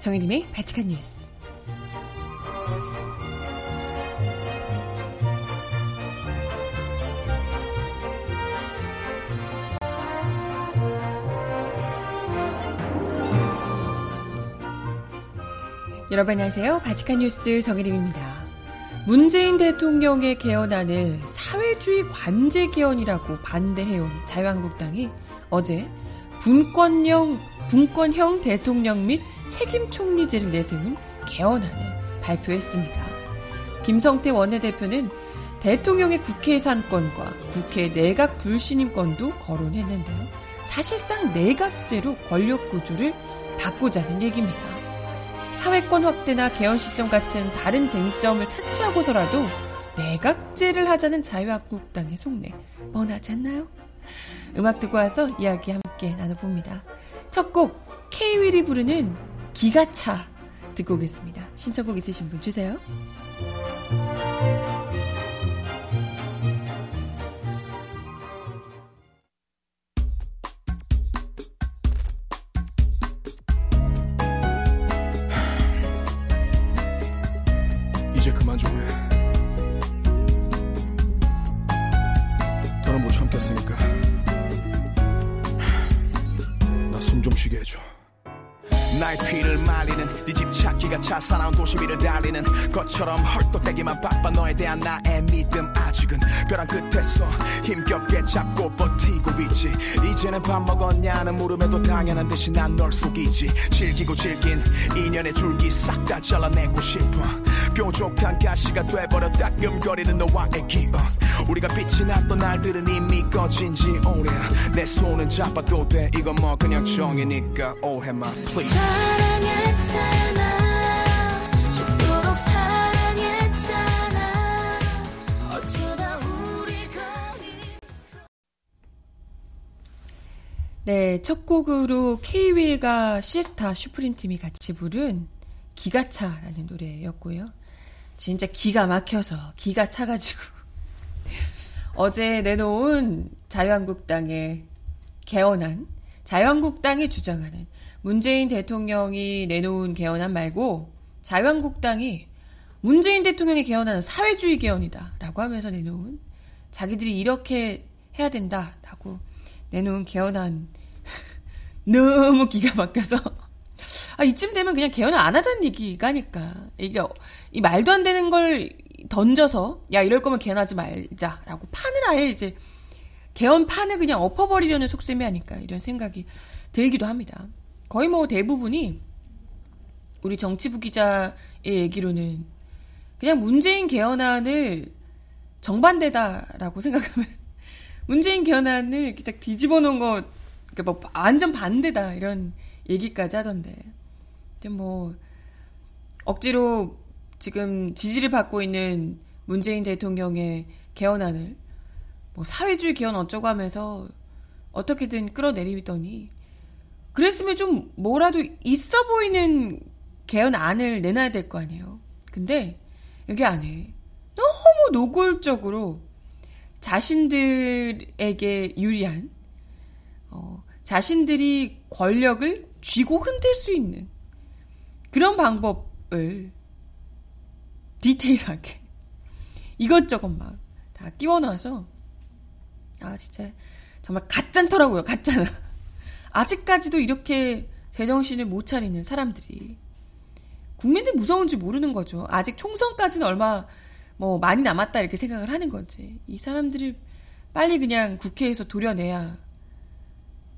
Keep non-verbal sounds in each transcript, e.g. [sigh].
정혜림의 바칙한 뉴스. 여러분 안녕하세요. 바칙한 뉴스 정혜림입니다. 문재인 대통령의 개헌안을 사회주의 관제 개헌이라고 반대해온 자유한국당이 어제 분권형, 분권형 대통령 및 책임 총리제를 내세운 개헌안을 발표했습니다. 김성태 원내대표는 대통령의 국회 예산권과 국회 내각 불신임권도 거론했는데요. 사실상 내각제로 권력 구조를 바꾸자는 얘기입니다. 사회권 확대나 개헌 시점 같은 다른 쟁점을 차치하고서라도 내각제를 하자는 자유한국당의 속내 뻔하지 않나요? 음악 듣고 와서 이야기 함께 나눠봅니다. 첫곡 K-윌이 부르는 기가차 듣고 오겠습니다. 신청곡 있으신 분 주세요. 잡고 버티고 있지. 이제는 밥 먹었냐는 물음에도 당연한 듯이 난 널 속이지. 즐기고 즐긴 인연의 줄기 싹 다 잘라내고 싶어. 뾰족한 가시가 돼버려 따끔거리는 너와의 기억. 우리가 빛이 났던 날들은 이미 꺼진 지 오래. 내 손은 잡아도 돼. 이건 뭐 그냥 정이니까. 오해만. Please. 사랑했잖아 네, 첫 곡으로 K-윌과 시스타 슈프림 팀이 같이 부른 기가차라는 노래였고요. 진짜 기가 막혀서 기가 차가지고 [laughs] 어제 내놓은 자유한국당의 개헌안, 자유한국당이 주장하는 문재인 대통령이 내놓은 개헌안 말고 자유한국당이 문재인 대통령의 개헌안은 사회주의 개헌이다라고 하면서 내놓은 자기들이 이렇게 해야 된다라고 내놓은 개헌안 너무 기가 막혀서 아, 이쯤 되면 그냥 개헌을 안 하자는 얘기가니까. 이게, 이 말도 안 되는 걸 던져서, 야, 이럴 거면 개헌하지 말자라고 판을 아예 이제, 개헌 판을 그냥 엎어버리려는 속셈이 아닐까, 이런 생각이 들기도 합니다. 거의 뭐 대부분이, 우리 정치부 기자의 얘기로는, 그냥 문재인 개헌안을 정반대다라고 생각하면, [laughs] 문재인 개헌안을 이렇게 딱 뒤집어 놓은 거, 그러니까 뭐 완전 반대다 이런 얘기까지 하던데. 뭐 억지로 지금 지지를 받고 있는 문재인 대통령의 개헌안을 뭐 사회주의 개헌 어쩌고 하면서 어떻게든 끌어내리더니 그랬으면 좀 뭐라도 있어 보이는 개헌안을 내놔야 될 거 아니에요. 근데 여기 안에 너무 노골적으로 자신들에게 유리한 어, 자신들이 권력을 쥐고 흔들 수 있는 그런 방법을 디테일하게 [laughs] 이것저것 막 다 끼워 넣어서 아 진짜 정말 가짠더라고요 가짜나 [laughs] 아직까지도 이렇게 제정신을 못 차리는 사람들이 국민들 무서운지 모르는 거죠. 아직 총선까지는 얼마 뭐 많이 남았다 이렇게 생각을 하는 거지. 이 사람들을 빨리 그냥 국회에서 도려내야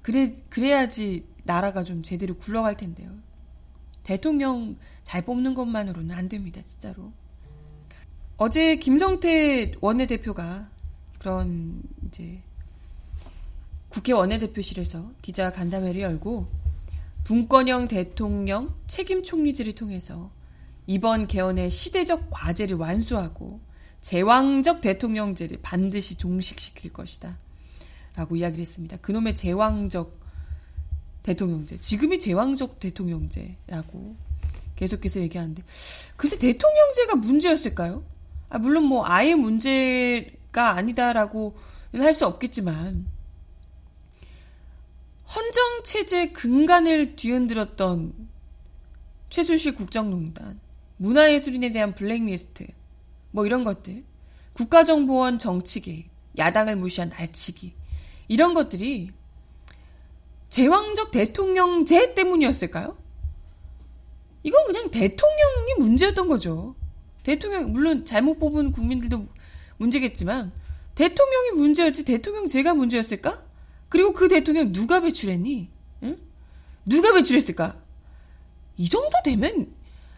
그래, 그래야지 나라가 좀 제대로 굴러갈 텐데요. 대통령 잘 뽑는 것만으로는 안 됩니다, 진짜로. 어제 김성태 원내대표가 그런 이제 국회 원내대표실에서 기자 간담회를 열고 분권형 대통령 책임 총리제를 통해서 이번 개헌의 시대적 과제를 완수하고 제왕적 대통령제를 반드시 종식시킬 것이다. 라고 이야기를 했습니다. 그놈의 제왕적 대통령제. 지금이 제왕적 대통령제라고 계속해서 얘기하는데. 글쎄, 대통령제가 문제였을까요? 아, 물론 뭐, 아예 문제가 아니다라고 할수 없겠지만, 헌정체제 근간을 뒤흔들었던 최순실 국정농단, 문화예술인에 대한 블랙리스트, 뭐 이런 것들, 국가정보원 정치계, 야당을 무시한 날치기, 이런 것들이 제왕적 대통령제 때문이었을까요? 이건 그냥 대통령이 문제였던 거죠. 대통령, 물론 잘못 뽑은 국민들도 문제겠지만, 대통령이 문제였지 대통령제가 문제였을까? 그리고 그 대통령 누가 배출했니? 응? 누가 배출했을까? 이 정도 되면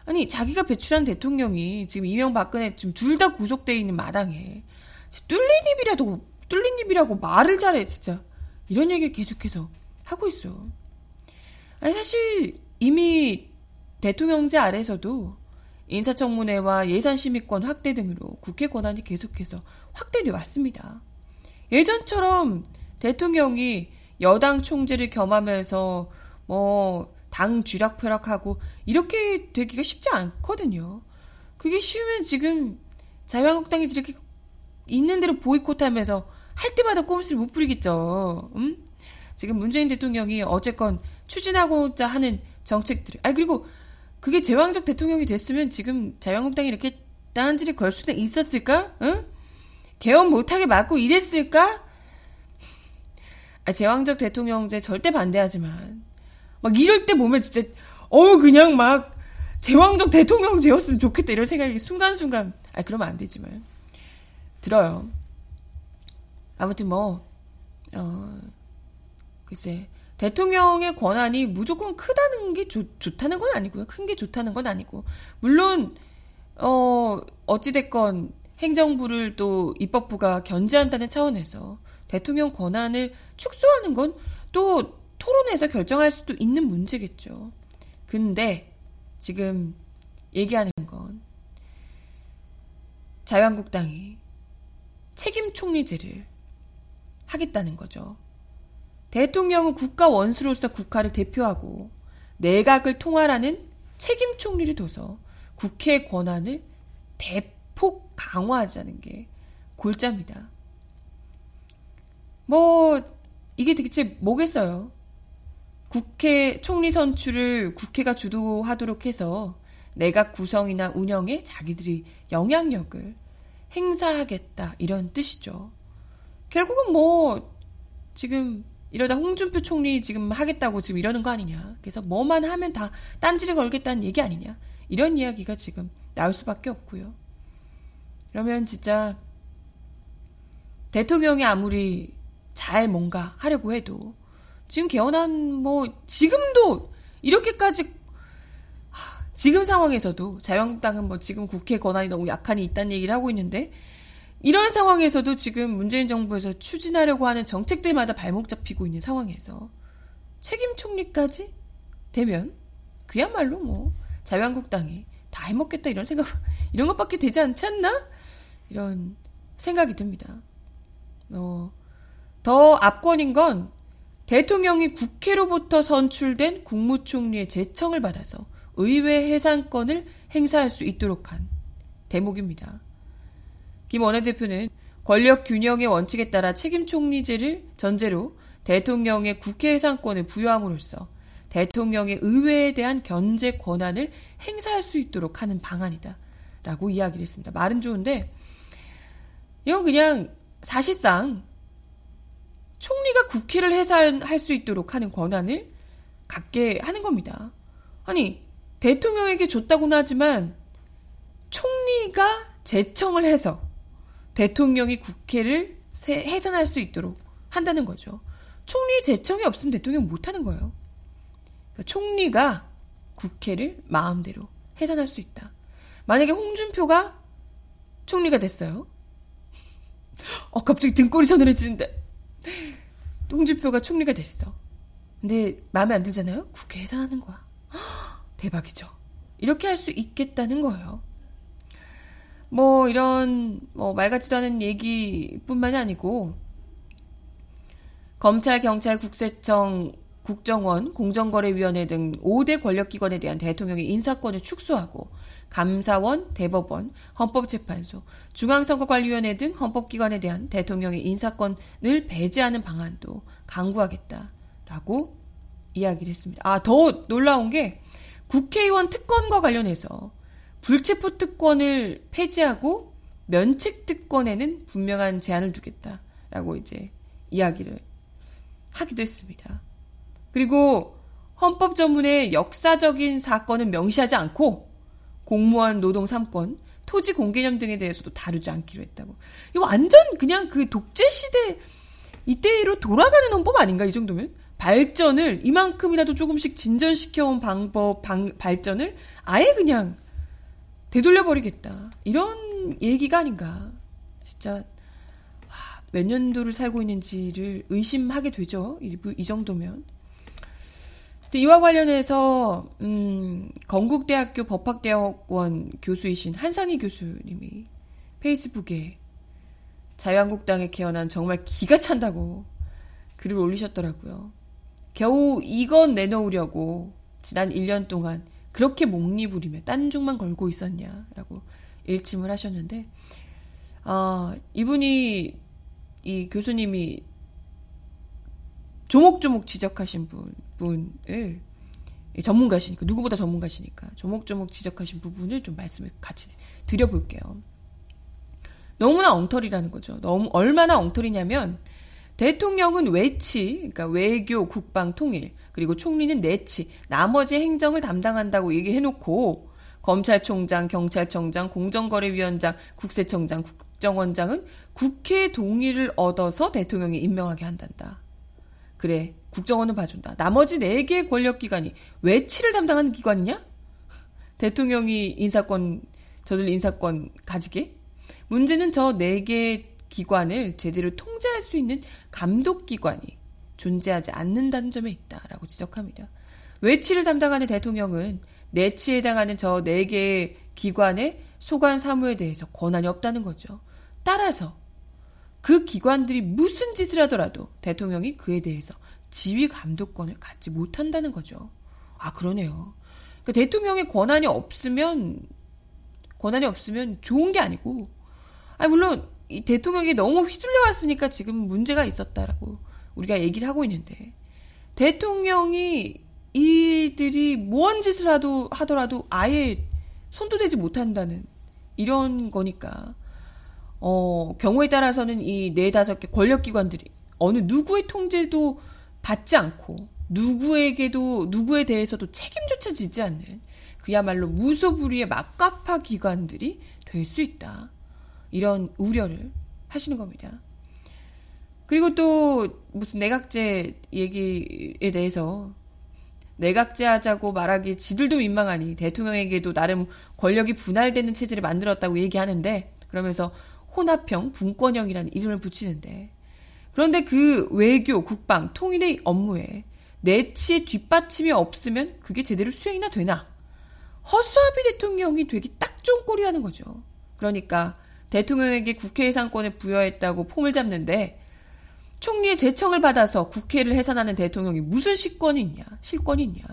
아니 자기가 배출한 대통령이 지금 이명박근혜 지금 둘 다 구속돼 있는 마당에 뚫린 입이라도 뚫린 입이라고 말을 잘해 진짜 이런 얘기를 계속해서 하고 있어. 아니 사실 이미 대통령제 아래서도 인사청문회와 예산심의권 확대 등으로 국회 권한이 계속해서 확대돼 왔습니다. 예전처럼 대통령이 여당 총재를 겸하면서 뭐 당 쥐락펴락하고 이렇게 되기가 쉽지 않거든요. 그게 쉬우면 지금 자유한국당이 이렇게 있는 대로 보이콧하면서 할 때마다 꼼수를 못 부리겠죠. 음? 지금 문재인 대통령이 어쨌건 추진하고자 하는 정책들. 아 그리고 그게 제왕적 대통령이 됐으면 지금 자유한국당이 이렇게 딴지를 걸 수는 있었을까? 응? 개헌 못하게 막고 이랬을까? 아, 제왕적 대통령제 절대 반대하지만 막 이럴 때 보면 진짜 어 그냥 막 제왕적 대통령제였으면 좋겠다 이런 생각이 순간순간 아 그러면 안 되지만 들어요. 아무튼 뭐 어, 글쎄 대통령의 권한이 무조건 크다는 게 좋, 좋다는 건 아니고요. 큰 게 좋다는 건 아니고 물론 어 어찌 됐건 행정부를 또 입법부가 견제한다는 차원에서 대통령 권한을 축소하는 건 또 토론에서 결정할 수도 있는 문제겠죠. 근데 지금 얘기하는 건 자유한국당이 책임 총리제를 하겠다는 거죠. 대통령은 국가 원수로서 국가를 대표하고 내각을 통할하는 책임 총리를 둬서 국회 권한을 대폭 강화하자는 게 골자입니다. 뭐 이게 대체 뭐겠어요? 국회 총리 선출을 국회가 주도하도록 해서 내각 구성이나 운영에 자기들이 영향력을 행사하겠다 이런 뜻이죠. 결국은 뭐 지금 이러다 홍준표 총리 지금 하겠다고 지금 이러는 거 아니냐. 그래서 뭐만 하면 다 딴지를 걸겠다는 얘기 아니냐. 이런 이야기가 지금 나올 수밖에 없고요. 그러면 진짜 대통령이 아무리 잘 뭔가 하려고 해도 지금 개헌안 뭐 지금도 이렇게까지 지금 상황에서도 자유한국당은 뭐 지금 국회 권한이 너무 약한이 있다는 얘기를 하고 있는데 이런 상황에서도 지금 문재인 정부에서 추진하려고 하는 정책들마다 발목 잡히고 있는 상황에서 책임 총리까지 되면 그야말로 뭐 자유한국당이 다 해먹겠다 이런 생각 [laughs] 이런 것밖에 되지 않지 않나 이런 생각이 듭니다. 어, 더 압권인 건 대통령이 국회로부터 선출된 국무총리의 제청을 받아서 의회 해산권을 행사할 수 있도록 한 대목입니다. 김 원내대표는 권력 균형의 원칙에 따라 책임 총리제를 전제로 대통령의 국회 해상권을 부여함으로써 대통령의 의회에 대한 견제 권한을 행사할 수 있도록 하는 방안이다. 라고 이야기를 했습니다. 말은 좋은데, 이건 그냥 사실상 총리가 국회를 해산할 수 있도록 하는 권한을 갖게 하는 겁니다. 아니, 대통령에게 줬다고는 하지만 총리가 제청을 해서 대통령이 국회를 해산할 수 있도록 한다는 거죠. 총리 제청이 없으면 대통령 못 하는 거예요. 그러니까 총리가 국회를 마음대로 해산할 수 있다. 만약에 홍준표가 총리가 됐어요. 어, 갑자기 등골이 서늘해지는데. 홍준표가 총리가 됐어. 근데 마음에 안 들잖아요? 국회 해산하는 거야. [gasps] 대박이죠. 이렇게 할 수 있겠다는 거예요. 뭐 이런 뭐 말 같지도 않은 얘기뿐만이 아니고 검찰, 경찰, 국세청, 국정원, 공정거래위원회 등 5대 권력기관에 대한 대통령의 인사권을 축소하고 감사원, 대법원, 헌법재판소, 중앙선거관리위원회 등 헌법기관에 대한 대통령의 인사권을 배제하는 방안도 강구하겠다라고 이야기를 했습니다. 아, 더 놀라운 게 국회의원 특권과 관련해서 불체포 특권을 폐지하고 면책 특권에는 분명한 제한을 두겠다라고 이제 이야기를 하기도 했습니다. 그리고 헌법 전문의 역사적인 사건은 명시하지 않고 공무원 노동 3권, 토지 공개념 등에 대해서도 다루지 않기로 했다고. 이거 완전 그냥 그 독재 시대 이때로 돌아가는 헌법 아닌가 이 정도면? 발전을 이만큼이라도 조금씩 진전시켜온 방법 방, 발전을 아예 그냥 되돌려버리겠다. 이런 얘기가 아닌가. 진짜 몇 년도를 살고 있는지를 의심하게 되죠. 이, 이 정도면. 이와 관련해서 음, 건국대학교 법학대학원 교수이신 한상희 교수님이 페이스북에 자유한국당에 개헌한 정말 기가 찬다고 글을 올리셨더라고요. 겨우 이건 내놓으려고 지난 1년 동안 그렇게 목리부리며 딴중만 걸고 있었냐라고 일침을 하셨는데 아, 이분이 이 교수님이 조목조목 지적하신 분, 분을 전문가시니까 누구보다 전문가시니까 조목조목 지적하신 부분을 좀 말씀을 같이 드려볼게요. 너무나 엉터리라는 거죠. 너무 얼마나 엉터리냐면 대통령은 외치, 그러니까 외교, 국방, 통일, 그리고 총리는 내치, 나머지 행정을 담당한다고 얘기해놓고 검찰총장, 경찰청장, 공정거래위원장, 국세청장, 국정원장은 국회 동의를 얻어서 대통령이 임명하게 한단다. 그래, 국정원은 봐준다. 나머지 4개의 권력기관이 외치를 담당하는 기관이냐? 대통령이 인사권, 저들 인사권 가지게? 문제는 저 4개 기관을 제대로 통제할 수 있는 감독 기관이 존재하지 않는다는 점에 있다라고 지적합니다. 외치를 담당하는 대통령은 내치에 해당하는 저 4개의 기관의 소관 사무에 대해서 권한이 없다는 거죠. 따라서 그 기관들이 무슨 짓을 하더라도 대통령이 그에 대해서 지휘 감독권을 갖지 못한다는 거죠. 아, 그러네요. 그 대통령의 권한이 없으면, 권한이 없으면 좋은 게 아니고, 아, 물론, 이 대통령이 너무 휘둘려 왔으니까 지금 문제가 있었다라고 우리가 얘기를 하고 있는데, 대통령이 이들이 무언 짓을 하도, 하더라도 아예 손도 대지 못한다는 이런 거니까, 어, 경우에 따라서는 이 네 다섯 개 권력기관들이 어느 누구의 통제도 받지 않고 누구에게도 누구에 대해서도 책임조차 지지 않는 그야말로 무소불위의 막가파 기관들이 될 수 있다. 이런 우려를 하시는 겁니다. 그리고 또 무슨 내각제 얘기에 대해서 내각제 하자고 말하기 지들도 민망하니 대통령에게도 나름 권력이 분할되는 체제를 만들었다고 얘기하는데 그러면서 혼합형 분권형이라는 이름을 붙이는데 그런데 그 외교, 국방, 통일의 업무에 내치의 뒷받침이 없으면 그게 제대로 수행이나 되나? 허수아비 대통령이 되기 딱 좋은 꼴이 하는 거죠. 그러니까 대통령에게 국회 해산권을 부여했다고 폼을 잡는데 총리의 제청을 받아서 국회를 해산하는 대통령이 무슨 실권이 있냐? 실권이 있냐?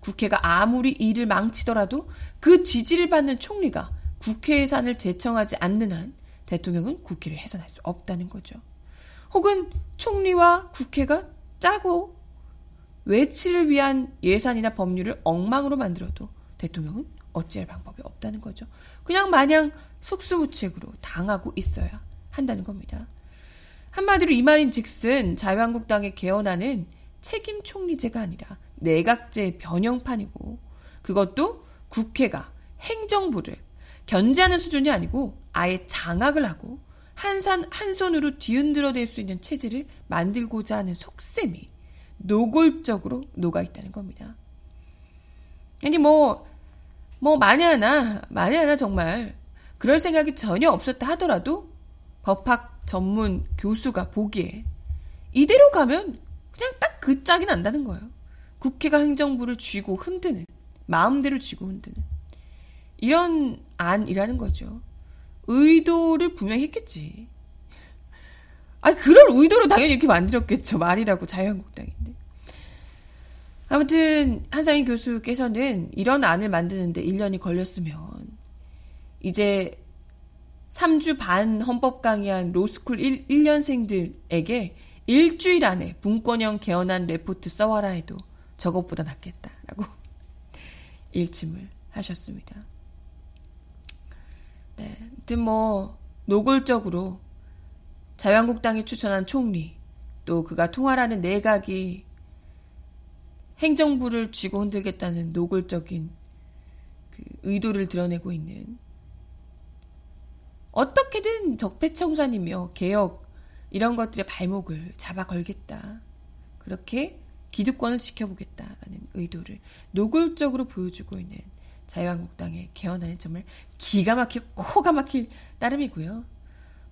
국회가 아무리 일을 망치더라도 그 지지를 받는 총리가 국회 해산을 제청하지 않는 한 대통령은 국회를 해산할 수 없다는 거죠. 혹은 총리와 국회가 짜고 외치를 위한 예산이나 법률을 엉망으로 만들어도 대통령은 어찌할 방법이 없다는 거죠. 그냥 마냥 속수무책으로 당하고 있어야 한다는 겁니다. 한마디로 이 말인 즉슨 자유한국당의 개헌안은 책임 총리제가 아니라 내각제 변형판이고 그것도 국회가 행정부를 견제하는 수준이 아니고 아예 장악을 하고 한산 한 손으로 뒤흔들어 댈 수 있는 체제를 만들고자 하는 속셈이 노골적으로 녹아 있다는 겁니다. 아니 뭐, 뭐 만에 하나, 만에 하나 정말 그럴 생각이 전혀 없었다 하더라도 법학 전문 교수가 보기에 이대로 가면 그냥 딱 그 짝이 난다는 거예요. 국회가 행정부를 쥐고 흔드는, 마음대로 쥐고 흔드는. 이런 안이라는 거죠. 의도를 분명히 했겠지. 아, 그럴 의도로 당연히 이렇게 만들었겠죠. 말이라고 자유한국당인데. 아무튼 한상희 교수께서는 이런 안을 만드는데 1년이 걸렸으면 이제 3주 반 헌법 강의한 로스쿨 1, 1년생들에게 일주일 안에 분권형 개헌안 레포트 써와라 해도 저것보다 낫겠다라고 [laughs] 일침을 하셨습니다. 네, 아무튼 뭐 노골적으로 자유한국당이 추천한 총리 또 그가 통할하는 내각이 행정부를 쥐고 흔들겠다는 노골적인 그 의도를 드러내고 있는 어떻게든 적폐청산이며 개혁 이런 것들의 발목을 잡아 걸겠다. 그렇게 기득권을 지켜보겠다라는 의도를 노골적으로 보여주고 있는 자유한국당의 개헌안이 정말 기가 막히고 코가 막힐 따름이고요.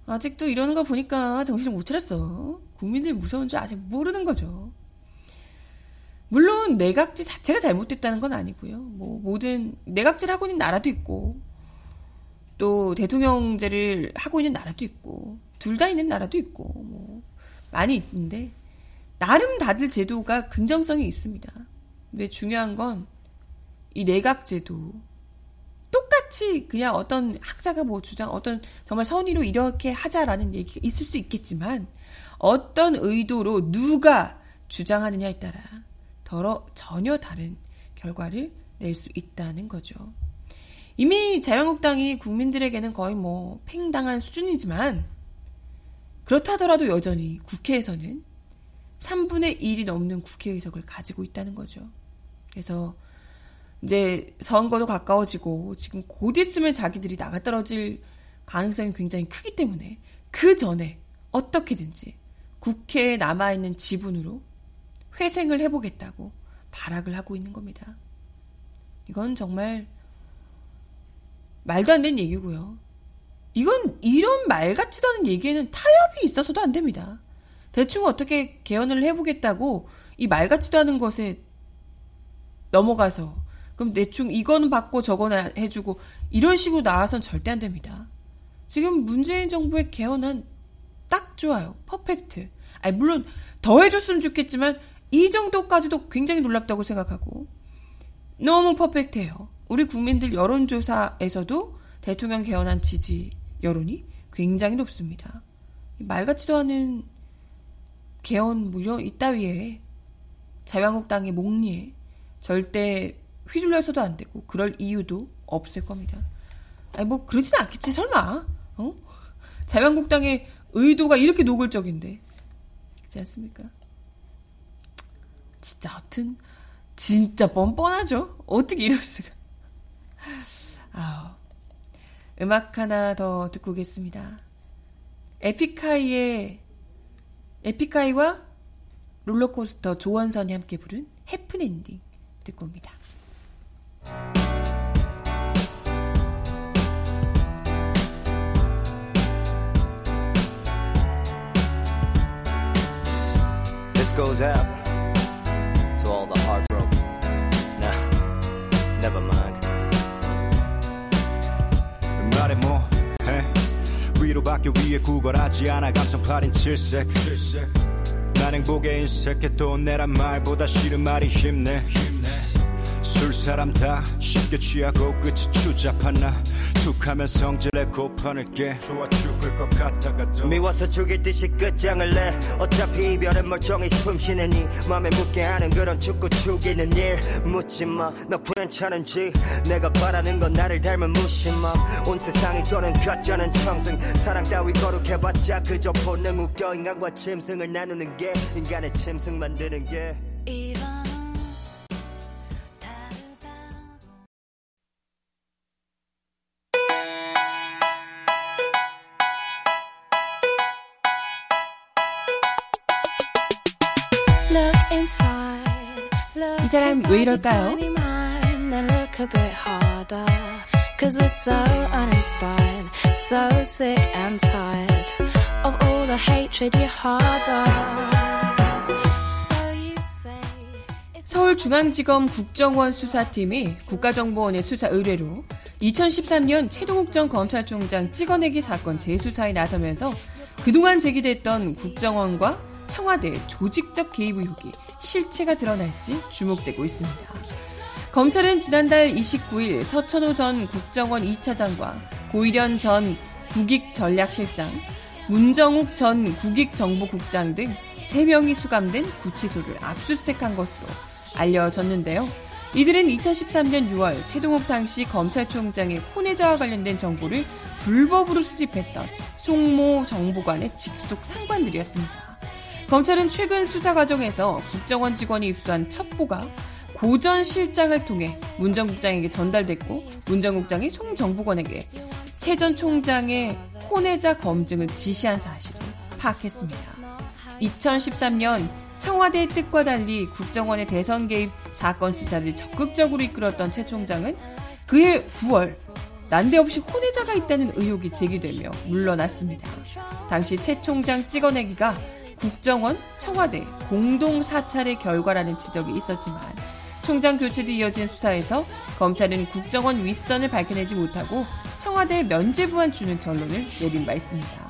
아직도 이러는 거 보니까 정신을 못 차렸어. 국민들 무서운 줄 아직 모르는 거죠. 물론 내각제 자체가 잘못됐다는 건 아니고요. 뭐 모든 내각제를 하고 있는 나라도 있고 또 대통령제를 하고 있는 나라도 있고 둘 다 있는 나라도 있고 뭐 많이 있는데 나름 다들 제도가 긍정성이 있습니다. 근데 중요한 건 이 내각 제도 똑같이 그냥 어떤 학자가 뭐 주장 어떤 정말 선의로 이렇게 하자라는 얘기가 있을 수 있겠지만 어떤 의도로 누가 주장하느냐에 따라 더러 전혀 다른 결과를 낼 수 있다는 거죠. 이미 자유한국당이 국민들에게는 거의 뭐 팽당한 수준이지만 그렇다더라도 여전히 국회에서는 3분의 1이 넘는 국회의석을 가지고 있다는 거죠. 그래서 이제 선거도 가까워지고 지금 곧 있으면 자기들이 나가 떨어질 가능성이 굉장히 크기 때문에 그 전에 어떻게든지 국회에 남아있는 지분으로 회생을 해보겠다고 발악을 하고 있는 겁니다. 이건 정말 말도 안 되는 얘기고요. 이건 이런 말 같지도 않은 얘기에는 타협이 있어서도 안 됩니다. 대충 어떻게 개헌을 해보겠다고 이 말 같지도 않은 것에 넘어가서 그럼 대충 이거는 받고 저거는 해주고 이런 식으로 나와선 절대 안 됩니다. 지금 문재인 정부의 개헌은 딱 좋아요. 퍼펙트. 아니 물론 더 해줬으면 좋겠지만 이 정도까지도 굉장히 놀랍다고 생각하고 너무 퍼펙트해요. 우리 국민들 여론조사에서도 대통령 개헌안 지지 여론이 굉장히 높습니다. 말 같지도 않은 개헌 뭐 이런 이따위에 자유한국당의 목리에 절대 휘둘려서도 안 되고 그럴 이유도 없을 겁니다. 아니 뭐 그러진 않겠지 설마 어? 자유한국당의 의도가 이렇게 노골적인데 그렇지 않습니까? 진짜 하여튼 진짜 뻔뻔하죠. 어떻게 이럴 수가? 아, 음악 하나 더 듣고 오겠습니다. 에픽하이의 에픽하이와 롤러코스터 조원선이 함께 부른 해픈엔딩 듣고 옵니다. Goes out to all the heartbroken. Nah, never mind. 위로밖에 위에 구걸하지 않아 감성팔인 칠색. 난 행복에 인색해 또 내란 말보다 싫은 말이 힘내. 술 사람 다 쉽게 취하고 끝이 추잡한 나 툭하면 성질에 고판을 깨. 좋아 죽을 것 같다가도 미워서 죽일 듯이 끝장을 내. 어차피 이별은 멀쩡히 숨쉬는 이 맘에 묻게 하는 그런 죽고 죽이는 일. 묻지마 너 괜찮은지. 내가 바라는 건 나를 닮은 무심함 온 세상이 떠는 가짜는 청승. 사랑 따위 거룩해봤자 그저 본능 웃겨. 인간과 짐승을 나누는 게 인간의 짐승 만드는 게. 이 사람 왜 이럴까요? Cause we're so uninspired, so sick and tired of all the hatred you harbor. 서울중앙지검 국정원 수사팀이 국가정보원의 수사 의뢰로 2013년 최동욱 전 검찰총장 찍어내기 사건 재수사에 나서면서 그동안 제기됐던 국정원과 청와대 조직적 개입 의혹이 실체가 드러날지 주목되고 있습니다. 검찰은 지난달 29일 서천호 전 국정원 2차장과 고일현 전 국익전략실장, 문정욱 전 국익정보국장 등 3명이 수감된 구치소를 압수수색한 것으로 알려졌는데요. 이들은 2013년 6월 최동욱 당시 검찰총장의 혼외자와 관련된 정보를 불법으로 수집했던 송모 정보관의 직속 상관들이었습니다. 검찰은 최근 수사 과정에서 국정원 직원이 입수한 첩보가 고전 실장을 통해 문전 국장에게 전달됐고 문전 국장이 송 정보관에게 최 전 총장의 혼외자 검증을 지시한 사실을 파악했습니다. 2013년 청와대의 뜻과 달리 국정원의 대선 개입 사건 수사를 적극적으로 이끌었던 최 총장은 그해 9월 난데없이 혼외자가 있다는 의혹이 제기되며 물러났습니다. 당시 최 총장 찍어내기가 국정원, 청와대 공동 사찰의 결과라는 지적이 있었지만 총장 교체 뒤 이어진 수사에서 검찰은 국정원 윗선을 밝혀내지 못하고 청와대 면죄부만 주는 결론을 내린 바 있습니다.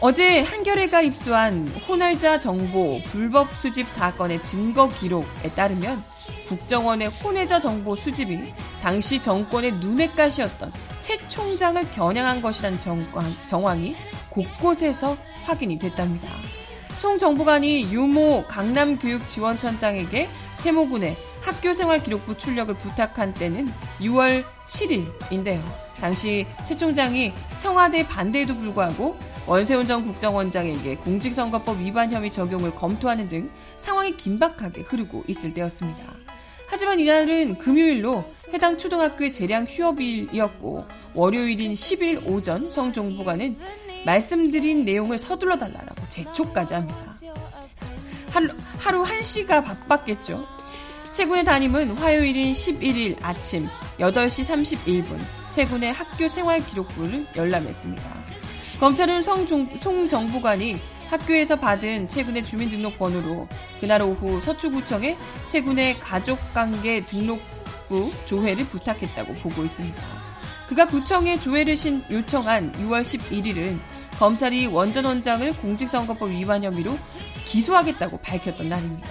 어제 한겨레가 입수한 호날자 정보 불법 수집 사건의 증거 기록에 따르면 국정원의 혼외자 정보 수집이 당시 정권의 눈엣 가시였던 최 총장을 겨냥한 것이라는 정황, 이 곳곳에서 확인이 됐답니다. 송 정보관이 유모 강남교육지원청장에게 채모군의 학교생활 기록부 출력을 부탁한 때는 6월 7일인데요. 당시 최 총장이 청와대 반대에도 불구하고 원세훈 전 국정원장에게 공직선거법 위반 혐의 적용을 검토하는 등 상황이 긴박하게 흐르고 있을 때였습니다. 하지만 이날은 금요일로 해당 초등학교의 재량 휴업일이었고 월요일인 10일 오전 성정부관은 말씀드린 내용을 서둘러 달라고 재촉까지 합니다. 하루, 하루 1시가 바빴겠죠. 최군의 담임은 화요일인 11일 아침 8시 31분 최군의 학교 생활 기록부를 열람했습니다. 검찰은 송 정부관이 학교에서 받은 최근의 주민등록번호로 그날 오후 서초구청에 최근의 가족관계 등록부 조회를 부탁했다고 보고 있습니다. 그가 구청에 조회를 신 요청한 6월 11일은 검찰이 원전 원장을 공직선거법 위반 혐의로 기소하겠다고 밝혔던 날입니다.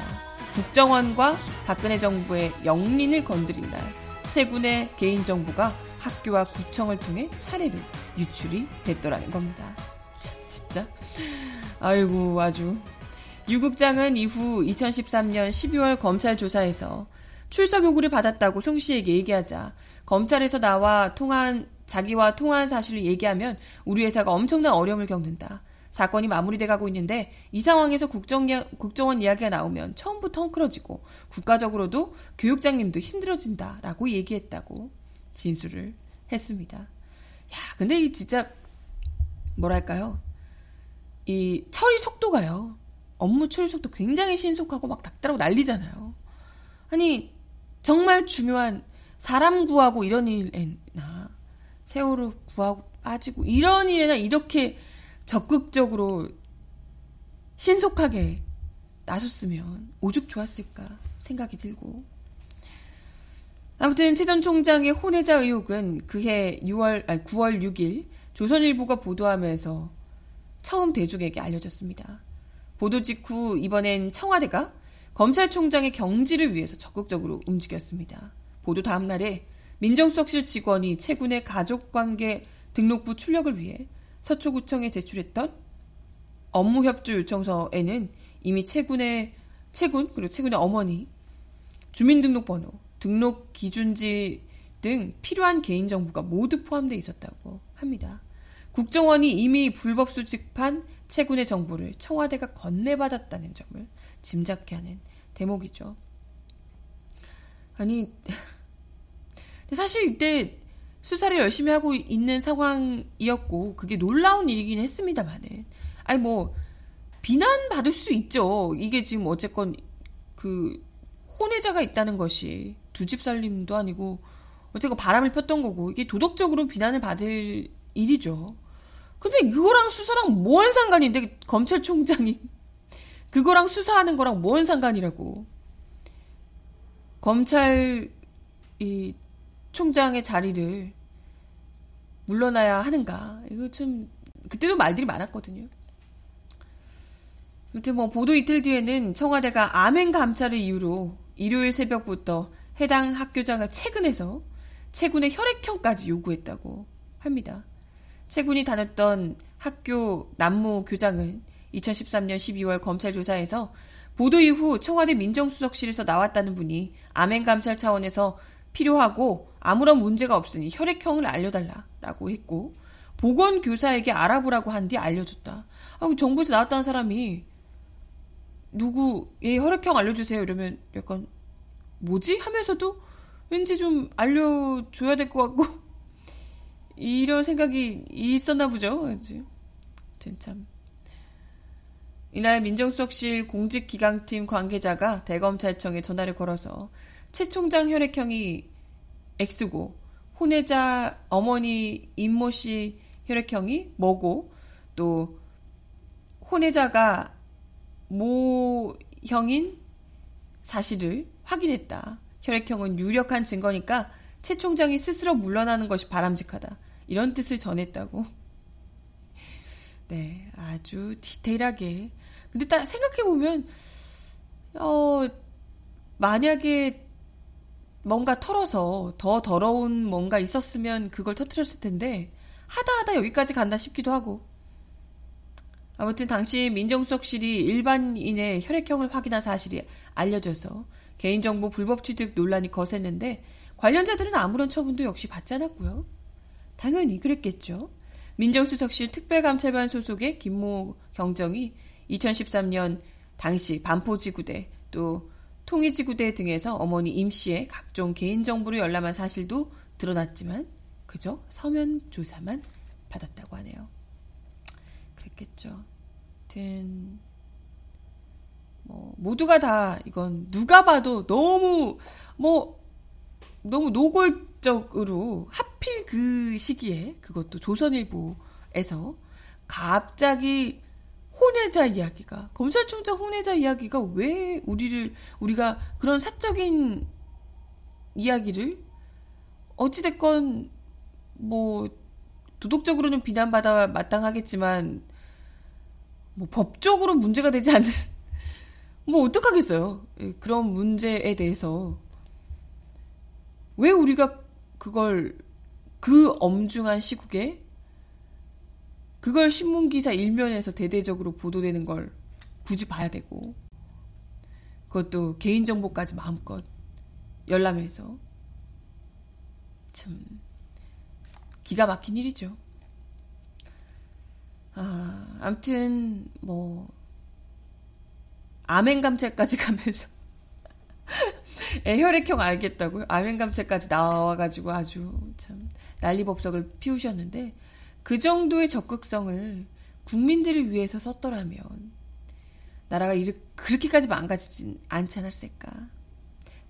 국정원과 박근혜 정부의 영린을 건드린 날, 최군의 개인정보가 학교와 구청을 통해 차례로 유출이 됐더라는 겁니다. 참, 진짜. 아이고, 아주. 유국장은 이후 2013년 12월 검찰 조사에서 출석 요구를 받았다고 송 씨에게 얘기하자 검찰에서 나와 통한 자기와 통화한 사실을 얘기하면 우리 회사가 엄청난 어려움을 겪는다. 사건이 마무리돼 가고 있는데 이 상황에서 국정, 국정원 이야기가 나오면 처음부터 헝클어지고 국가적으로도 교육장님도 힘들어진다라고 얘기했다고 진술을 했습니다. 야, 근데 이 진짜 뭐랄까요? 이 처리 속도가요. 업무 처리 속도 굉장히 신속하고 막 닥달하고 난리잖아요. 아니 정말 중요한 사람 구하고 이런 일에나 세월을 구하고 빠지고 이런 일에나 이렇게 적극적으로 신속하게 나섰으면 오죽 좋았을까 생각이 들고 아무튼 최 전 총장의 혼외자 의혹은 그해 6월 아니 9월 6일 조선일보가 보도하면서 처음 대중에게 알려졌습니다. 보도 직후 이번엔 청와대가 검찰총장의 경지를 위해서 적극적으로 움직였습니다. 보도 다음 날에 민정수석실 직원이 최군의 가족관계 등록부 출력을 위해 서초구청에 제출했던 업무협조 요청서에는 이미 최군의 최군 그리고 최군의 어머니 주민등록번호 등록 기준지 등 필요한 개인 정보가 모두 포함되어 있었다고 합니다. 국정원이 이미 불법 수집한 최군의 정보를 청와대가 건네받았다는 점을 짐작케 하는 대목이죠. 아니, 사실 이때 수사를 열심히 하고 있는 상황이었고, 그게 놀라운 일이긴 했습니다만은. 아니, 뭐, 비난 받을 수 있죠. 이게 지금 어쨌건 그 혼외자가 있다는 것이 두 집 살림도 아니고 어쨌건 바람을 폈던 거고 이게 도덕적으로 비난을 받을 일이죠. 근데 그거랑 수사랑 뭔 상관인데 검찰총장이 그거랑 수사하는 거랑 뭔 상관이라고. 검찰 이 총장의 자리를 물러나야 하는가. 이거 좀 그때도 말들이 많았거든요. 아무튼 뭐 보도 이틀 뒤에는 청와대가 아멘 감찰을 이유로 일요일 새벽부터 해당 학교장을 체근해서 체군의 혈액형까지 요구했다고 합니다. 체군이 다녔던 학교 남모 교장은 2013년 12월 검찰 조사에서 보도 이후 청와대 민정수석실에서 나왔다는 분이 암행 감찰 차원에서 필요하고 아무런 문제가 없으니 혈액형을 알려달라라고 했고 보건교사에게 알아보라고 한 뒤 알려줬다. 아, 정부에서 나왔다는 사람이 누구의 혈액형 알려주세요 이러면 약간 뭐지 하면서도 왠지 좀 알려줘야 될 것 같고 [laughs] 이런 생각이 있었나 보죠. 참. 이날 민정수석실 공직기강팀 관계자가 대검찰청에 전화를 걸어서 최 총장 혈액형이 X고 혼외자 어머니 임모 씨 혈액형이 뭐고 또 혼외자가 모 형인 사실을 확인했다. 혈액형은 유력한 증거니까 최 총장이 스스로 물러나는 것이 바람직하다. 이런 뜻을 전했다고. [laughs] 네, 아주 디테일하게. 근데 딱 생각해보면, 어, 만약에 뭔가 털어서 더 더러운 뭔가 있었으면 그걸 터트렸을 텐데, 하다 하다 여기까지 간다 싶기도 하고. 아무튼 당시 민정수석실이 일반인의 혈액형을 확인한 사실이 알려져서 개인정보 불법 취득 논란이 거셌는데 관련자들은 아무런 처분도 역시 받지 않았고요. 당연히 그랬겠죠. 민정수석실 특별감찰반 소속의 김모 경정이 2013년 당시 반포지구대 또 통일지구대 등에서 어머니 임 씨의 각종 개인정보를 열람한 사실도 드러났지만 그저 서면 조사만 받았다고 하네요. 그랬겠죠. 된, 뭐, 모두가 다 이건 누가 봐도 너무, 뭐, 너무 노골적으로 하필 그 시기에 그것도 조선일보에서 갑자기 혼외자 이야기가 검찰총장 혼외자 이야기가 왜 우리를 우리가 그런 사적인 이야기를 어찌됐건 뭐 도덕적으로는 비난받아 마땅하겠지만 뭐 법적으로 문제가 되지 않는 [laughs] 뭐 어떡하겠어요. 예, 그런 문제에 대해서 왜 우리가 그걸 그 엄중한 시국에 그걸 신문기사 일면에서 대대적으로 보도되는 걸 굳이 봐야 되고 그것도 개인정보까지 마음껏 열람해서 참 기가 막힌 일이죠. 아, 아무튼 뭐 아멘 감찰까지 [laughs] 가면서 애 혈액형 알겠다고요? 아멘 감찰까지 나와가지고 아주 참 난리법석을 피우셨는데 그 정도의 적극성을 국민들을 위해서 썼더라면 나라가 이렇게 그렇게까지 망가지진 않지 않았을까?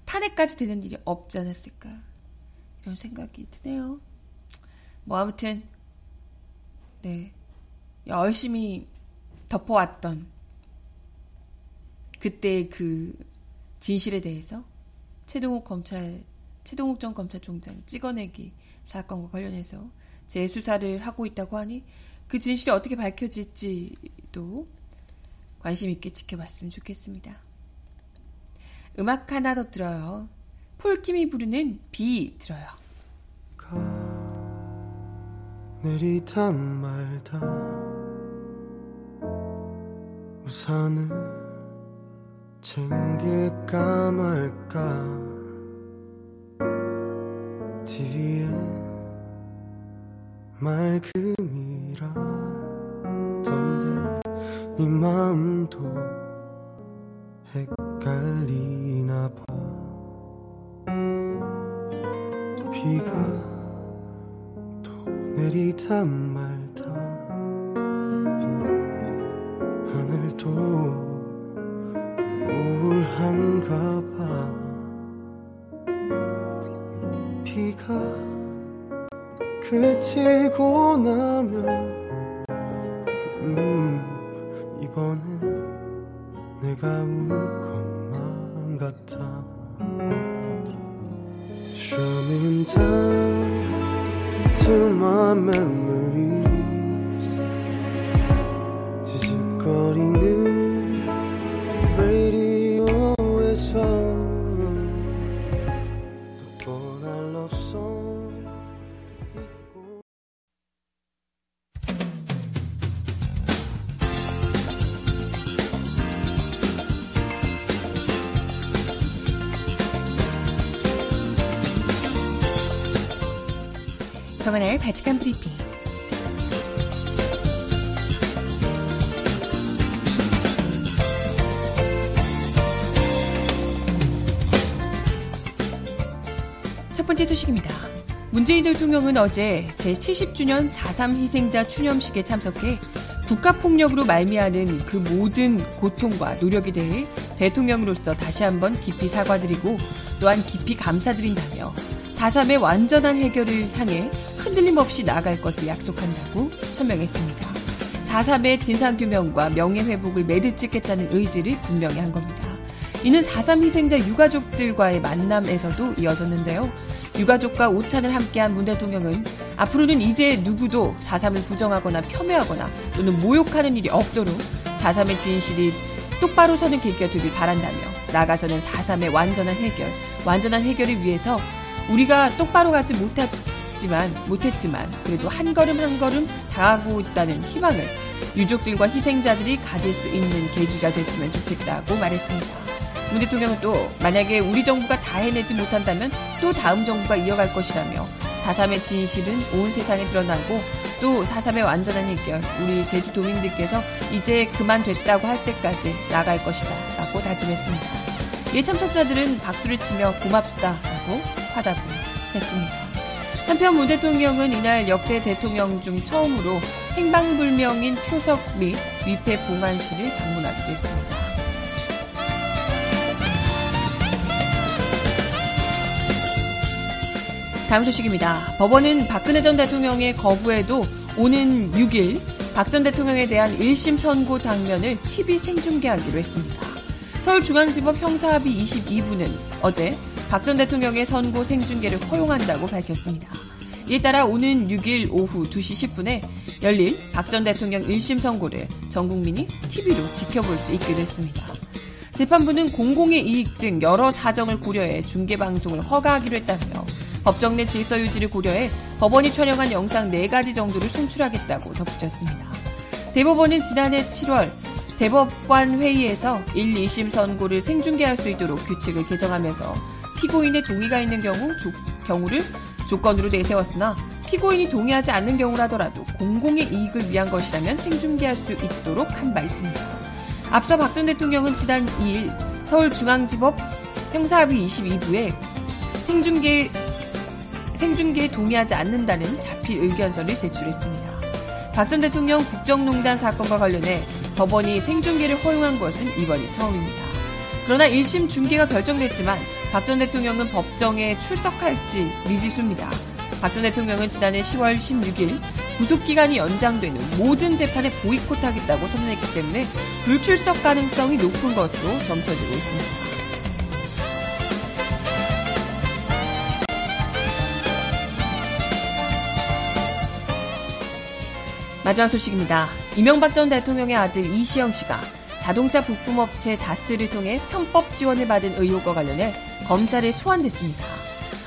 탄핵까지 되는 일이 없지 않았을까? 이런 생각이 드네요. 뭐 아무튼 네 열심히 덮어왔던 그때 그 진실에 대해서 최동욱 검찰 최동욱 전 검찰총장 찍어내기 사건과 관련해서 재수사를 하고 있다고 하니 그 진실이 어떻게 밝혀질지도 관심 있게 지켜봤으면 좋겠습니다. 음악 하나 더 들어요. 폴킴이 부르는 비 들어요. 내리다 말다 우산을 챙길까 말까 뒤에 맑음이라던데 네 마음도 헷갈리나 봐. 비가 내리다 말다. 하늘도 우울한가 봐. 비가 그치고 나면 음 이번엔 내가 울 것만 같아 Showing time to my memories 바칙한 브리핑. 첫 번째 소식입니다. 문재인 대통령은 어제 제70주년 4.3 희생자 추념식에 참석해 국가폭력으로 말미암은 그 모든 고통과 노력에 대해 대통령으로서 다시 한번 깊이 사과드리고 또한 깊이 감사드린다며 4.3의 완전한 해결을 향해 흔들림 없이 나아갈 것을 약속한다고 천명했습니다. 4.3의 진상규명과 명예회복을 매듭 짓겠다는 의지를 분명히 한 겁니다. 이는 4.3 희생자 유가족들과의 만남에서도 이어졌는데요. 유가족과 오찬을 함께한 문 대통령은 앞으로는 이제 누구도 4.3을 부정하거나 폄훼하거나 또는 모욕하는 일이 없도록 4.3의 진실이 똑바로 서는 계기가 되길 바란다며 나가서는 4.3의 완전한 해결, 완전한 해결을 위해서 우리가 똑바로 가지 못 했지만, 못했지만 그래도 한 걸음 한 걸음 다하고 있다는 희망을 유족들과 희생자들이 가질 수 있는 계기가 됐으면 좋겠다고 말했습니다. 문 대통령은 또 만약에 우리 정부가 다 해내지 못한다면 또 다음 정부가 이어갈 것이라며 4.3의 진실은 온 세상에 드러나고 또 4.3의 완전한 해결 우리 제주도민들께서 이제 그만 됐다고 할 때까지 나갈 것이다 라고 다짐했습니다. 이에 참석자들은 박수를 치며 고맙수다 라고 화답을 했습니다. 한편 문 대통령은 이날 역대 대통령 중 처음으로 행방불명인 표석 및 위패 봉안실을 방문하기도 했습니다. 다음 소식입니다. 법원은 박근혜 전 대통령의 거부에도 오는 6일 박 전 대통령에 대한 1심 선고 장면을 TV 생중계하기로 했습니다. 서울중앙지법 형사합의 22부는 어제 박 전 대통령의 선고 생중계를 허용한다고 밝혔습니다. 이에 따라 오는 6일 오후 2시 10분에 열릴 박전 대통령 1심 선고를 전 국민이 TV로 지켜볼 수 있기로 했습니다. 재판부는 공공의 이익 등 여러 사정을 고려해 중계방송을 허가하기로 했다며 법정 내 질서 유지를 고려해 법원이 촬영한 영상 4가지 정도를 송출하겠다고 덧붙였습니다. 대법원은 지난해 7월 대법관 회의에서 1, 2심 선고를 생중계할 수 있도록 규칙을 개정하면서 피고인의 동의가 있는 경우 조, 경우를 조건으로 내세웠으나 피고인이 동의하지 않는 경우라더라도 공공의 이익을 위한 것이라면 생중계할 수 있도록 한 바 있습니다. 앞서 박 전 대통령은 지난 2일 서울중앙지법 형사합의 22부에 생중계 생중계에 동의하지 않는다는 자필 의견서를 제출했습니다. 박 전 대통령 국정농단 사건과 관련해 법원이 생중계를 허용한 것은 이번이 처음입니다. 그러나 1심 중계가 결정됐지만 박 전 대통령은 법정에 출석할지 미지수입니다. 박 전 대통령은 지난해 10월 16일 구속기간이 연장되는 모든 재판에 보이콧하겠다고 선언했기 때문에 불출석 가능성이 높은 것으로 점쳐지고 있습니다. 마지막 소식입니다. 이명박 전 대통령의 아들 이시영 씨가 자동차 부품업체 다스를 통해 편법 지원을 받은 의혹과 관련해 검찰에 소환됐습니다.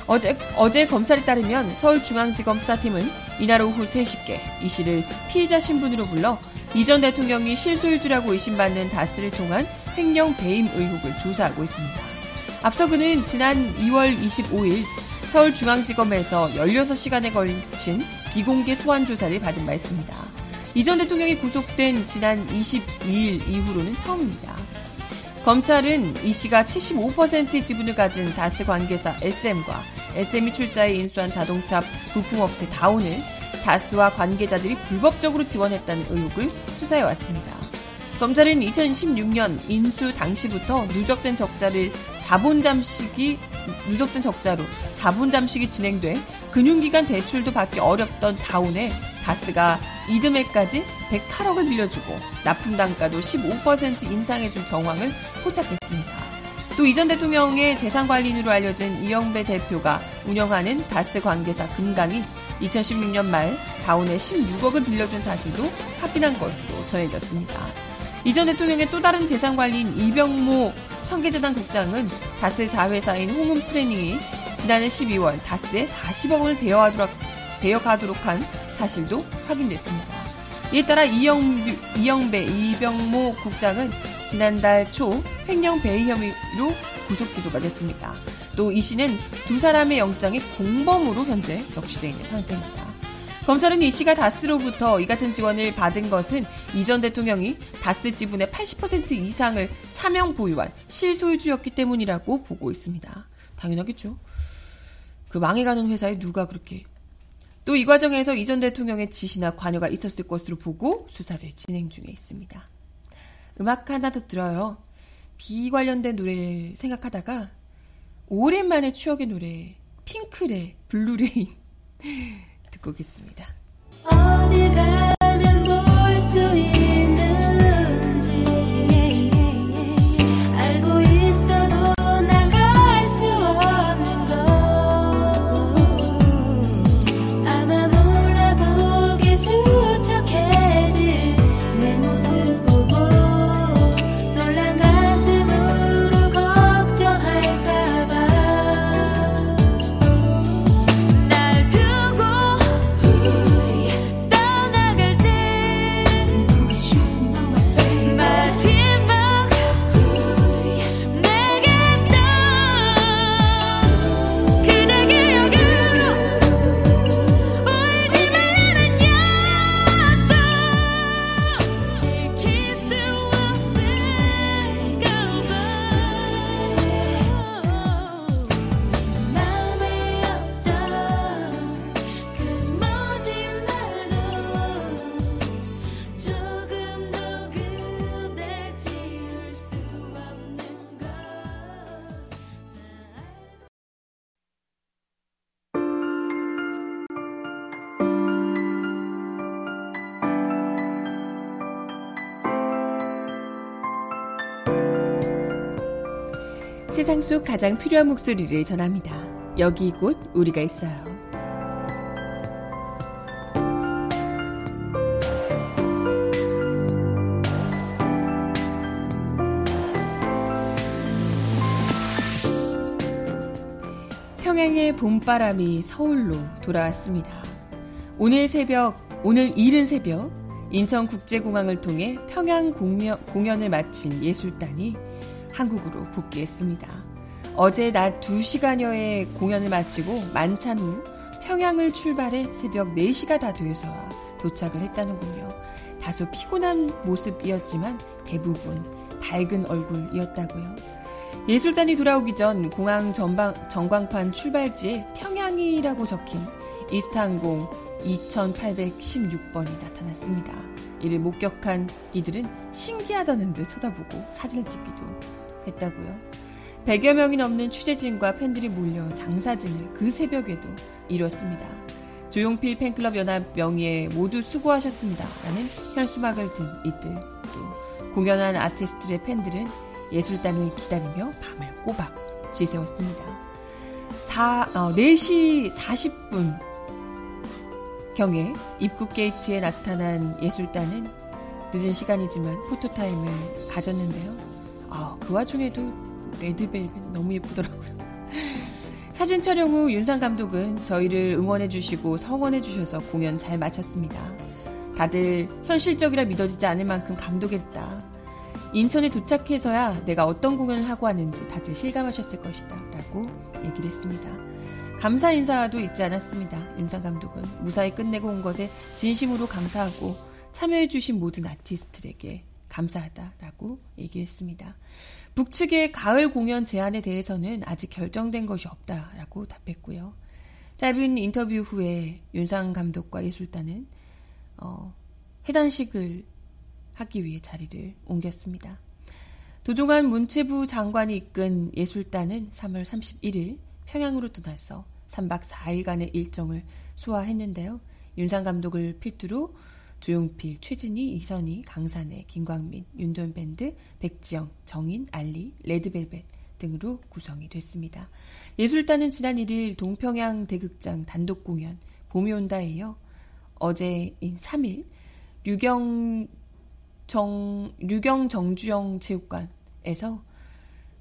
어제, 어제 검찰에 따르면 서울중앙지검 수사팀은 이날 오후 3시께 이 씨를 피의자 신분으로 불러 이 전 대통령이 실소유주라고 의심받는 다스를 통한 횡령 배임 의혹을 조사하고 있습니다. 앞서 그는 지난 2월 25일 서울중앙지검에서 16시간에 걸친 비공개 소환 조사를 받은 바 있습니다. 이 전 대통령이 구속된 지난 22일 이후로는 처음입니다. 검찰은 이 씨가 75%의 지분을 가진 다스 관계사 SM과 SM이 출자해 인수한 자동차 부품업체 다운을 다스와 관계자들이 불법적으로 지원했다는 의혹을 수사해 왔습니다. 검찰은 2016년 인수 당시부터 누적된 적자를 자본 잠식이 누적된 적자로 자본 잠식이 진행돼 금융기관 대출도 받기 어렵던 다운에 다스가 이듬해까지 108억을 빌려주고 납품 단가도 15% 인상해준 정황을 포착했습니다. 또 이전 대통령의 재산관리인으로 알려진 이영배 대표가 운영하는 다스 관계사 금강이 2016년 말 다운에 16억을 빌려준 사실도 확인한 것으로 전해졌습니다. 이전 대통령의 또 다른 재산관리인 이병모 청계재단 국장은 다스 자회사인 홍은 프레닝이 지난해 12월 다스에 40억 원을 대여하도록, 대여하도록 한 사실도 확인됐습니다. 이에 따라 이영, 이영배, 이병모 국장은 지난달 초 횡령 배의 혐의로 구속 기소가 됐습니다. 또 이 씨는 두 사람의 영장이 공범으로 현재 적시되어 있는 상태입니다. 검찰은 이 씨가 다스로부터 이 같은 지원을 받은 것은 이전 대통령이 다스 지분의 80% 이상을 차명 보유한 실소유주였기 때문이라고 보고 있습니다. 당연하겠죠. 그 망해가는 회사에 누가 그렇게 또 이 과정에서 이 전 대통령의 지시나 관여가 있었을 것으로 보고 수사를 진행 중에 있습니다. 음악 하나 더 들어요. 비 관련된 노래 생각하다가 오랜만에 추억의 노래 핑클의 Blue Rain [laughs] 듣고 오겠습니다. 어디 가면 볼 속 가장 필요한 목소리를 전합니다. 여기 곧 우리가 있어요. 평양의 봄바람이 서울로 돌아왔습니다. 오늘 새벽, 오늘 이른 새벽 인천국제공항을 통해 평양 공연, 공연을 마친 예술단이 한국으로 복귀했습니다. 어제 낮 2시간여의 공연을 마치고 만찬 후 평양을 출발해 새벽 4시가 다 되어서 도착을 했다는군요. 다소 피곤한 모습이었지만 대부분 밝은 얼굴이었다고요. 예술단이 돌아오기 전 공항 전방, 전광판 출발지에 평양이라고 적힌 이스타항공 2816번이 나타났습니다. 이를 목격한 이들은 신기하다는 듯 쳐다보고 사진을 찍기도 했다고요. 100여 명이 넘는 취재진과 팬들이 몰려 장사진을 그 새벽에도 이뤘습니다. 조용필 팬클럽 연합 명의에 모두 수고하셨습니다. 라는 현수막을 든 이들 또 공연한 아티스트의 팬들은 예술단을 기다리며 밤을 꼬박 지새웠습니다. 4, 어, 4시 40분 경에 입국 게이트에 나타난 예술단은 늦은 시간이지만 포토타임을 가졌는데요. 아, 그 와중에도 레드벨벳 너무 예쁘더라고요. [laughs] 사진 촬영 후 윤상 감독은 저희를 응원해주시고 성원해주셔서 공연 잘 마쳤습니다. 다들 현실적이라 믿어지지 않을 만큼 감동했다. 인천에 도착해서야 내가 어떤 공연을 하고 왔는지 다들 실감하셨을 것이다. 라고 얘기를 했습니다. 감사 인사도 잊지 않았습니다. 윤상 감독은 무사히 끝내고 온 것에 진심으로 감사하고 참여해주신 모든 아티스트들에게 감사하다라고 얘기했습니다. 북측의 가을 공연 제안에 대해서는 아직 결정된 것이 없다라고 답했고요. 짧은 인터뷰 후에 윤상 감독과 예술단은 어, 해단식을 하기 위해 자리를 옮겼습니다. 도종환 문체부 장관이 이끈 예술단은 3월 31일 평양으로 떠나서 3박 4일간의 일정을 소화했는데요. 윤상 감독을 필두로 조용필, 최진희, 이선희, 강산혜, 김광민, 윤도현 밴드, 백지영, 정인, 알리, 레드벨벳 등으로 구성이 됐습니다. 예술단은 지난 1일 동평양 대극장 단독 공연 봄이 온다에 이어 어제인 3일 류경 정 류경 정주영 체육관에서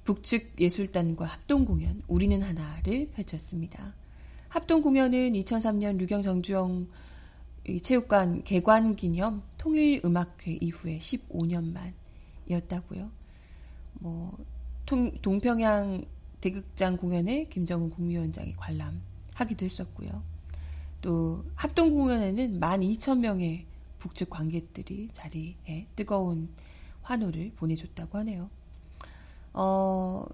북측 예술단과 합동 공연 우리는 하나를 펼쳤습니다. 합동 공연은 2003년 류경 정주영 체육관 개관 기념 통일 음악회 이후에 15년 만이었다고요. 뭐 통, 동평양 대극장 공연에 김정은 국무위원장이 관람하기도 했었고요. 또 합동 공연에는 12,000명의 북측 관객들이 자리에 뜨거운 환호를 보내줬다고 하네요. 어,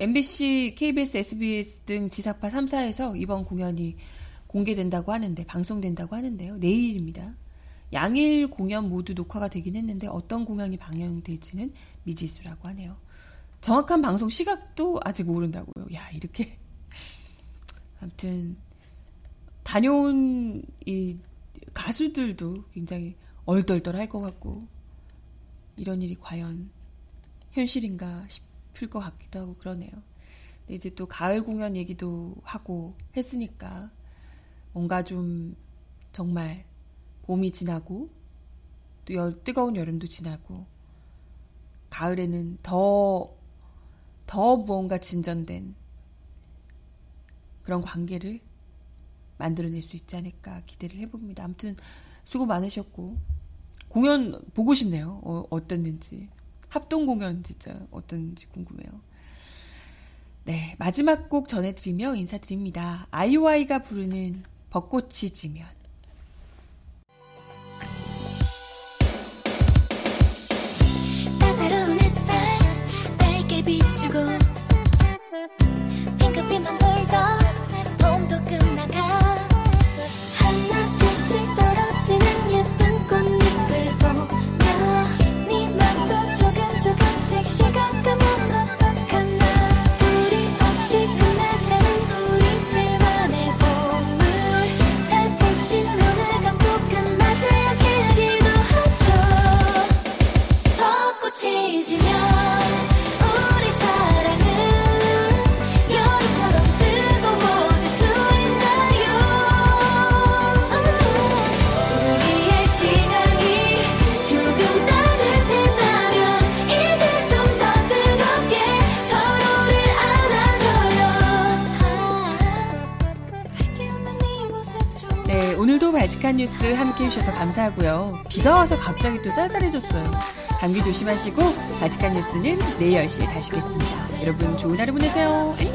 MBC, KBS, SBS 등 지사파 3사에서 이번 공연이 공개된다고 하는데, 방송된다고 하는데요. 내일입니다. 양일 공연 모두 녹화가 되긴 했는데 어떤 공연이 방영될지는 미지수라고 하네요. 정확한 방송 시각도 아직 모른다고요. 야, 이렇게. [laughs] 아무튼, 다녀온 이 가수들도 굉장히 얼떨떨 할 것 같고, 이런 일이 과연 현실인가 싶을 것 같기도 하고 그러네요. 근데 이제 또 가을 공연 얘기도 하고 했으니까 뭔가 좀 정말 봄이 지나고 또 열, 뜨거운 여름도 지나고 가을에는 더, 더 무언가 진전된 그런 관계를 만들어낼 수 있지 않을까 기대를 해봅니다. 아무튼 수고 많으셨고 공연 보고 싶네요. 어, 어땠는지 합동 공연 진짜 어떤지 궁금해요. 네 마지막 곡 전해드리며 인사드립니다. 아이오아이가 부르는 벚꽃이 지면 감사하고요. 비가 와서 갑자기 또 쌀쌀해졌어요. 감기 조심하시고 발칙한 뉴스는 내일 10시에 다시 뵙겠습니다. 여러분 좋은 하루 보내세요. 안녕.